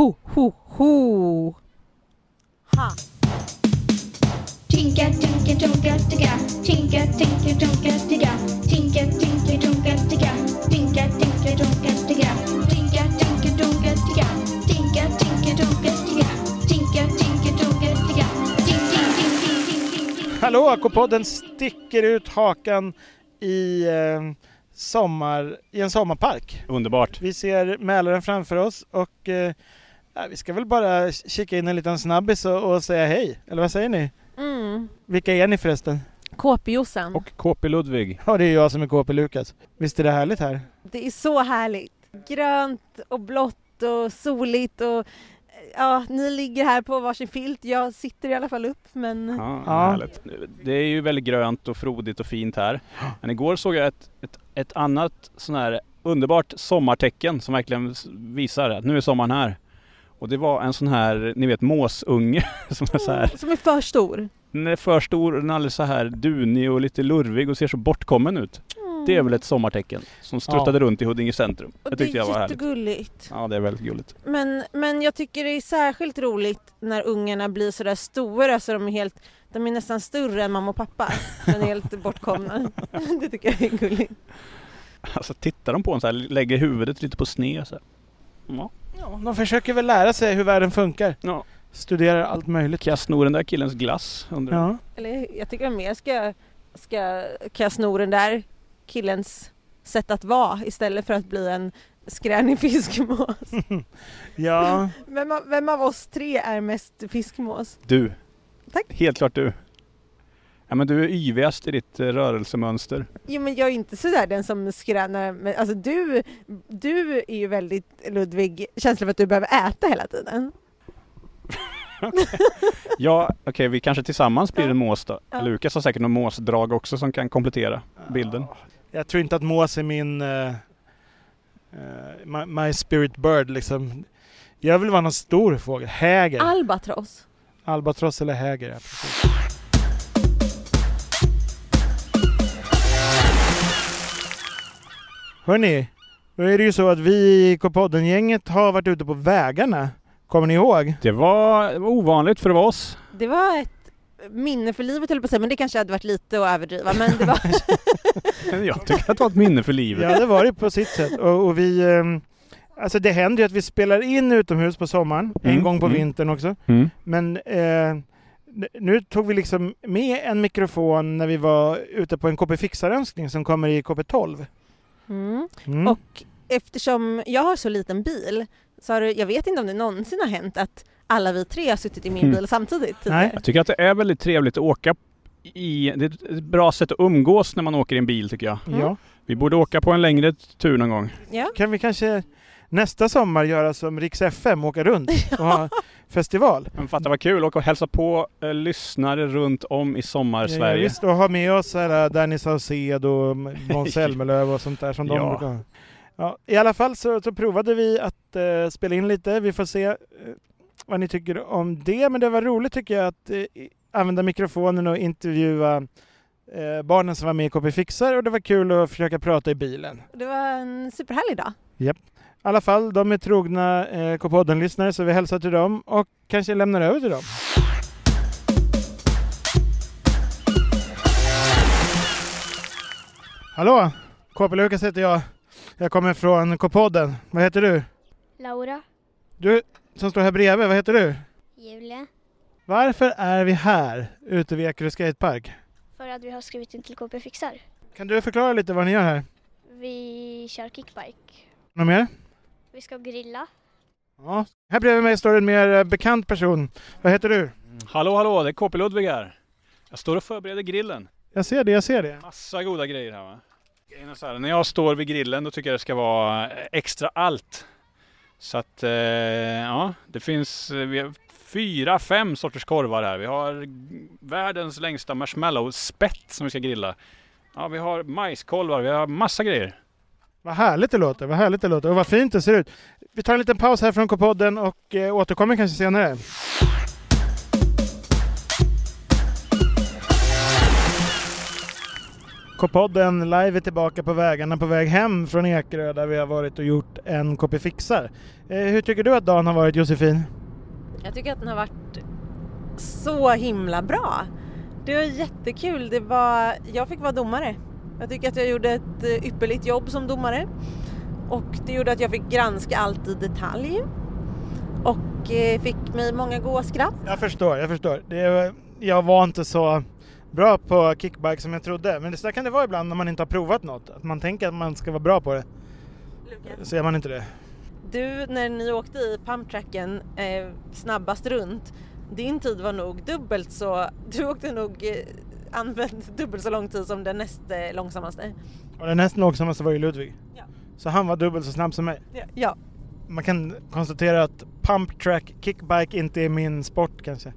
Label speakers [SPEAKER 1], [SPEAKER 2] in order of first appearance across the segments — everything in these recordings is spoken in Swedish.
[SPEAKER 1] ho, ho, ho. Ha.
[SPEAKER 2] Tinka, tinka, ticka. Tinka, tinka. Tinka, ticka. Tinka, tinka. Tinka, ticka. Tinka, tinka, tunka, ticka. Tinka, tinka, tunka, ticka. Tink, tink, tink, tink, tink, tink, tink.
[SPEAKER 3] Hallå, K-podden sticker ut hakan i, eh, sommar, i en sommarpark.
[SPEAKER 4] Underbart.
[SPEAKER 3] Vi ser Mälaren framför oss och eh, ja, vi ska väl bara kika in en liten snabbis och, och säga hej. Eller vad säger ni?
[SPEAKER 1] Mm.
[SPEAKER 3] Vilka är ni förresten?
[SPEAKER 1] KP-Jossan.
[SPEAKER 4] Och KP Ludvig.
[SPEAKER 3] Ja, det är jag som är KP Lukas. Visst är det härligt här?
[SPEAKER 1] Det är så härligt. Grönt och blått och soligt och ja, ni ligger här på varsin filt. Jag sitter i alla fall upp men
[SPEAKER 4] Ja,
[SPEAKER 3] Ja.
[SPEAKER 4] Härligt. Det är ju väldigt grönt och frodigt och fint här. Men igår såg jag ett, ett, ett annat sån här underbart sommartecken som verkligen visar att nu är sommaren här. Och det var en sån här, ni vet måsunge som är så här.
[SPEAKER 1] som är för stor.
[SPEAKER 4] Den är för stor, den är alldeles så här dunig och lite lurvig och ser så bortkommen ut. Det är väl ett sommartecken som struttade runt i Huddinge centrum.
[SPEAKER 1] Och
[SPEAKER 4] Det
[SPEAKER 1] det
[SPEAKER 4] jag var
[SPEAKER 1] är
[SPEAKER 4] härligt.
[SPEAKER 1] jättegulligt.
[SPEAKER 4] Ja, det är väldigt gulligt.
[SPEAKER 1] Men, men jag tycker det är särskilt roligt när ungarna blir sådär stora så de är helt de är nästan större än mamma och pappa. Men helt bortkomna. Det tycker jag är gulligt.
[SPEAKER 4] Alltså tittar de på en så här, lägger huvudet lite på sned så här. Ja.
[SPEAKER 3] Ja, de försöker väl lära sig hur världen funkar.
[SPEAKER 4] ja.
[SPEAKER 3] Studerar allt möjligt.
[SPEAKER 4] Kan jag sno den där killens glass? Undrar jag.
[SPEAKER 3] Ja.
[SPEAKER 1] Eller jag tycker mer ska, ska kan jag sno den där killens sätt att vara istället för att bli en skränig fiskmås.
[SPEAKER 3] ja,
[SPEAKER 1] Vem av, vem av oss tre är mest fiskmås?
[SPEAKER 4] Du.
[SPEAKER 1] Tack.
[SPEAKER 4] Helt klart du. Ja men du är yvigast i ditt eh, rörelsemönster.
[SPEAKER 1] Jo men jag är inte sådär den som skränar, men alltså du, du är ju väldigt Ludvig, känslan för att du behöver äta hela tiden.
[SPEAKER 4] Ja, okej vi kanske tillsammans blir
[SPEAKER 1] Ja.
[SPEAKER 4] en mås då.
[SPEAKER 1] Ja.
[SPEAKER 4] Lukas har säkert någon måsdrag också som kan komplettera bilden.
[SPEAKER 3] jag tror inte att mås är min eh, my, my spirit bird liksom. Jag vill vara någon stor fågel. Häger.
[SPEAKER 1] Albatross.
[SPEAKER 3] Albatross eller häger. Ja, precis. Hörni, då är det ju så att vi i K-podden-gänget har varit ute på vägarna. Kommer ni ihåg?
[SPEAKER 4] Det var, det var ovanligt för oss.
[SPEAKER 1] Det var ett minne för livet höll på att säga, men det kanske hade varit lite att överdriva. Men det var...
[SPEAKER 4] Jag tycker att det var ett minne för livet.
[SPEAKER 3] Ja, det var det på sitt sätt. Och, och vi... ehm, Alltså det händer ju att vi spelar in utomhus på sommaren, en
[SPEAKER 4] Mm,
[SPEAKER 3] gång på
[SPEAKER 4] mm.
[SPEAKER 3] vintern också.
[SPEAKER 4] Mm.
[SPEAKER 3] Men eh, nu tog vi liksom med en mikrofon när vi var ute på en KP Fixar-önskning som kommer i KP12.
[SPEAKER 1] Mm.
[SPEAKER 3] Mm.
[SPEAKER 1] Och eftersom jag har så liten bil så har det, jag vet inte om det någonsin har hänt att alla vi tre har suttit i min
[SPEAKER 4] Mm.
[SPEAKER 1] bil samtidigt.
[SPEAKER 3] Nej.
[SPEAKER 4] Jag tycker att det är väldigt trevligt att åka i, det är ett bra sätt att umgås när man åker i en bil tycker jag.
[SPEAKER 3] Ja.
[SPEAKER 4] Vi borde åka på en längre tur någon gång.
[SPEAKER 1] Ja.
[SPEAKER 3] Kan vi kanske nästa sommar göra som Riks FM, åka runt och ha festival?
[SPEAKER 4] Men fatta vad kul, åka och hälsa på eh, lyssnare runt om i
[SPEAKER 3] Ja,
[SPEAKER 4] sommar-Sverige.
[SPEAKER 3] visst, och ha med oss här, äh, Danny Saucedo och Måns Zelmerlöw och sånt där som de
[SPEAKER 4] Ja.
[SPEAKER 3] brukar ha. Ja, I alla fall så, så provade vi att eh, spela in lite. Vi får se eh, vad ni tycker om det. Men det var roligt tycker jag att eh, använda mikrofonen och intervjua eh, barnen som var med i KP Fixar och det var kul att försöka prata i bilen.
[SPEAKER 1] Det var en superhärlig dag.
[SPEAKER 3] I alla fall, de är trogna eh, K-podden-lyssnare så vi hälsar till dem och kanske lämnar över till dem. Hallå! KP Lukas heter jag. Jag kommer från K-podden. Vad heter du?
[SPEAKER 5] Laura,
[SPEAKER 3] Du som står här bredvid, vad heter du?
[SPEAKER 5] Julia,
[SPEAKER 3] Varför är vi här ute vid Ekerö Skatepark?
[SPEAKER 5] för att vi har skrivit in till KP Fixar.
[SPEAKER 3] Kan du förklara lite vad ni gör här?
[SPEAKER 5] Vi kör kickbike.
[SPEAKER 3] Något mer?
[SPEAKER 5] Vi ska grilla.
[SPEAKER 3] Ja. Här bredvid mig står en mer eh, bekant person. Vad heter du?
[SPEAKER 4] Hallå hallå, det är KP Ludvig här. Jag står och förbereder grillen.
[SPEAKER 3] Jag ser det, jag ser det.
[SPEAKER 4] Massa goda grejer här va. Här, när jag står vid grillen då tycker jag det ska vara eh, extra allt. Så att eh, ja, det finns eh, vi har fyra, fem sorters korvar här. Vi har världens längsta marshmallow-spett som vi ska grilla. Ja, vi har majskolvar, vi har massa grejer.
[SPEAKER 3] Vad härligt det låter, vad härligt det låter och vad fint det ser ut. Vi tar en liten paus här från K-podden och eh, återkommer kanske senare. K-podden live är tillbaka på vägarna på väg hem från Ekerö där vi har varit och gjort en KP Fixar. Eh, hur tycker du att dagen har varit Josefin?
[SPEAKER 1] Jag tycker att den har varit så himla bra. Det var jättekul. Det var, jag fick vara domare. Jag tycker att jag gjorde ett eh, ypperligt jobb som domare. Och det gjorde att jag fick granska allt i detalj. Och eh, fick mig många goa skratt.
[SPEAKER 3] Jag förstår, jag förstår. Det jag var inte så bra på kickbike som jag trodde. Men det så kan det vara ibland när man inte har provat något. Att man tänker att man ska vara bra på det. Så är man inte det.
[SPEAKER 1] Du, när ni åkte i pumptracken eh, snabbast runt, din tid var nog dubbelt så, du åkte nog eh, använt dubbelt så lång tid som den näst eh, långsammaste.
[SPEAKER 3] Och den näst långsammaste var ju Ludvig.
[SPEAKER 1] Ja.
[SPEAKER 3] Så han var dubbelt så snabb som mig.
[SPEAKER 1] Ja. ja.
[SPEAKER 3] Man kan konstatera att pump track kickbike inte är min sport kanske.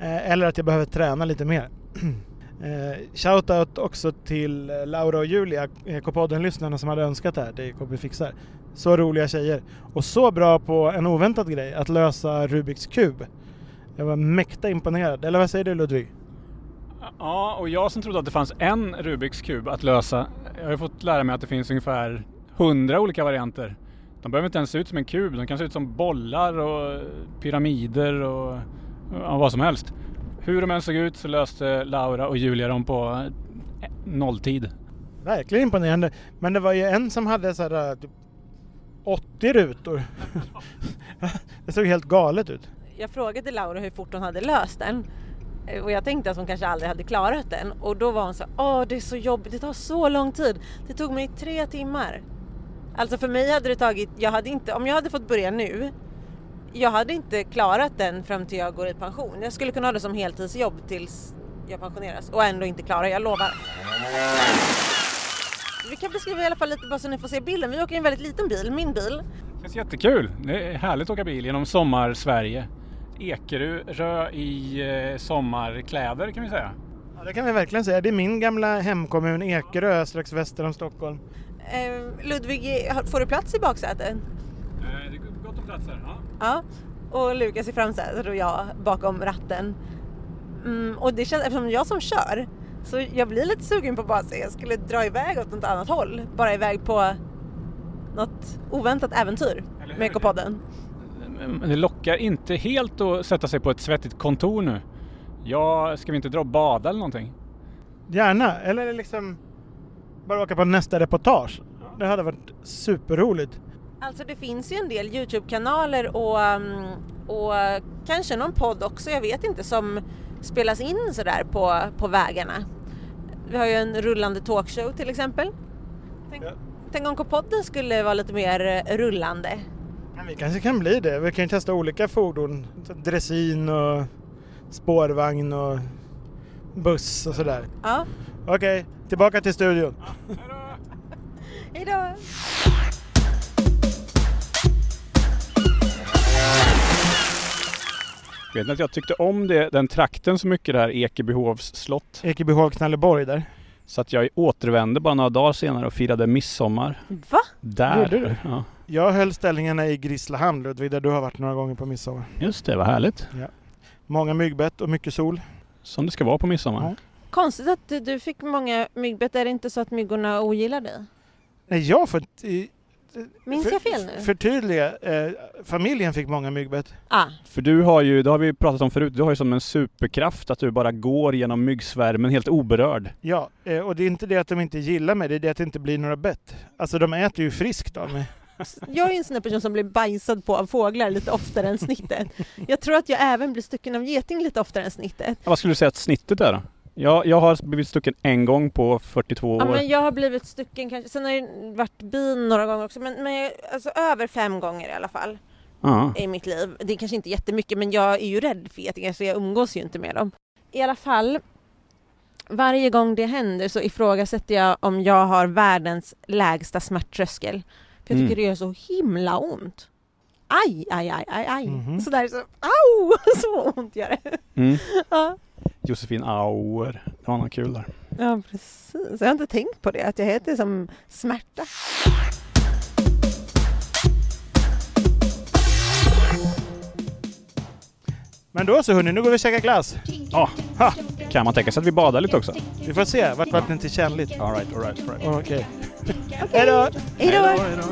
[SPEAKER 3] Eh, eller att jag behöver träna lite mer. eh, Shoutout också till Laura och Julia, K-podden-lyssnarna som hade önskat det här, det är KB Fixar. Så roliga tjejer. Och så bra på en oväntad grej, att lösa Rubiks kub. Jag var mäkta imponerad. Eller vad säger du Ludvig?
[SPEAKER 4] Ja, och jag som trodde att det fanns en Rubiks kub att lösa. Jag har ju fått lära mig att det finns ungefär hundra olika varianter. De behöver inte ens se ut som en kub, de kan se ut som bollar och pyramider och ja, vad som helst. Hur de än såg ut så löste Laura och Julia dem på eh, nolltid.
[SPEAKER 3] Verkligen imponerande. Men det var ju en som hade så här, typ 80 rutor. det såg helt galet ut.
[SPEAKER 1] Jag frågade Laura hur fort hon hade löst den Eh, Eh, och jag tänkte att hon kanske aldrig hade klarat den och då var hon så åh det är så jobbigt, det tar så lång tid. Det tog mig tre timmar. Alltså för mig hade det tagit, jag hade inte, om jag hade fått börja nu, jag hade inte klarat den fram till jag går i pension. Jag skulle kunna ha det som heltidsjobb tills jag pensioneras och ändå inte klara, jag lovar. Vi kan beskriva i alla fall lite bara så ni får se bilden. Vi åker i en väldigt liten bil, min bil.
[SPEAKER 4] Det känns jättekul. Det är härligt att åka bil genom sommar-Sverige. Ekerö i eh, sommarkläder kan vi säga.
[SPEAKER 3] Ja, det kan vi verkligen säga. Det är min gamla hemkommun Ekerö strax väster om Stockholm.
[SPEAKER 1] Eh, Ludvig, får du plats i baksätet?
[SPEAKER 4] Eh, Det är gott om platser. Ja.
[SPEAKER 1] Ja. Och Lukas i framsätet och jag bakom ratten. Mm, och det känns, eftersom jag som kör, så jag blir lite sugen på att jag skulle dra iväg åt något annat håll. Bara iväg på något oväntat äventyr med K-podden.
[SPEAKER 4] Men Det lockar inte helt att sätta sig på ett svettigt kontor nu. Ja, ska vi inte dra och bada eller någonting?
[SPEAKER 3] Gärna, eller liksom bara åka på nästa reportage. Det hade varit superroligt.
[SPEAKER 1] Alltså det finns ju en del Youtube-kanaler och, um, och kanske någon podd också, jag vet inte, som spelas in sådär på, på vägarna. Vi har ju en rullande talkshow till exempel. Tänk,
[SPEAKER 3] Ja.
[SPEAKER 1] tänk om K-podden skulle vara lite mer eh, rullande.
[SPEAKER 3] Men vi kanske kan bli det. Vi kan ju testa olika fordon. Dressin och spårvagn och buss och sådär.
[SPEAKER 1] Ja,
[SPEAKER 3] Okej, tillbaka till studion.
[SPEAKER 1] hejdå!
[SPEAKER 4] Vet ni att jag tyckte om det, den trakten så mycket där Ekebyhovs slott.
[SPEAKER 3] Ekebyholm, Knalleborg där.
[SPEAKER 4] Så att jag återvände bara några dagar senare och firade midsommar.
[SPEAKER 1] Va?
[SPEAKER 4] Där.
[SPEAKER 3] Gjorde du?
[SPEAKER 4] Ja,
[SPEAKER 3] Jag höll ställningarna i Grisslehamn Ludvig, där du har varit några gånger på midsommar.
[SPEAKER 4] just det, vad härligt.
[SPEAKER 3] Många myggbett och mycket sol.
[SPEAKER 4] Som det ska vara på midsommar.
[SPEAKER 3] Ja.
[SPEAKER 1] Konstigt att du- fick många myggbett, är det inte så att myggorna ogillar dig?
[SPEAKER 3] Nej, jag får... i-
[SPEAKER 1] Minns
[SPEAKER 3] för-
[SPEAKER 1] jag fel nu?
[SPEAKER 3] Förtydliga. Eh, familjen fick många myggbett.
[SPEAKER 1] Ah,
[SPEAKER 4] För du har ju, det har vi pratat om förut, du har ju som en superkraft att du bara går genom myggsvärmen helt oberörd.
[SPEAKER 3] Ja, eh, och det är inte det att de inte gillar mig, det är det att det inte blir några bett. Alltså de äter ju friskt av mig.
[SPEAKER 1] Jag är en sån person som blir bajsad på av fåglar lite oftare än snittet. Jag tror att jag även blir stucken av geting lite oftare än snittet.
[SPEAKER 4] Vad skulle du säga att snittet är då? Jag, jag har blivit stucken en gång på 42
[SPEAKER 1] Ja,
[SPEAKER 4] år.
[SPEAKER 1] men jag har blivit stucken kanske, sen har det varit bin några gånger också, men, men jag- alltså över fem gånger i alla fall
[SPEAKER 4] Ja.
[SPEAKER 1] i mitt liv. Det är kanske inte jättemycket, men jag är ju rädd för getingar så jag umgås ju inte med dem. I alla fall, varje gång det händer så ifrågasätter jag om jag har världens lägsta smärttröskel. För jag tycker
[SPEAKER 4] Mm.
[SPEAKER 1] det gör så himla ont. Aj, aj, aj, aj, aj.
[SPEAKER 3] Mhm.
[SPEAKER 1] Sådär så, au! Så ont gör det.
[SPEAKER 4] Mm.
[SPEAKER 1] Ja.
[SPEAKER 4] Josefin Auer, det var något kul där.
[SPEAKER 1] ja, precis. Jag har inte tänkt på det, att jag heter som smärta.
[SPEAKER 3] Men då så hörni, nu går vi och käkar glass.
[SPEAKER 4] Ja,
[SPEAKER 3] Ha!
[SPEAKER 4] Kan man tänka sig att vi badar lite också?
[SPEAKER 3] Vi får se, vart vattnet är tjänligt.
[SPEAKER 4] Alright, alright, alright.
[SPEAKER 3] Okej.
[SPEAKER 2] Okay. Hejdå! Hejdå! Hejdå!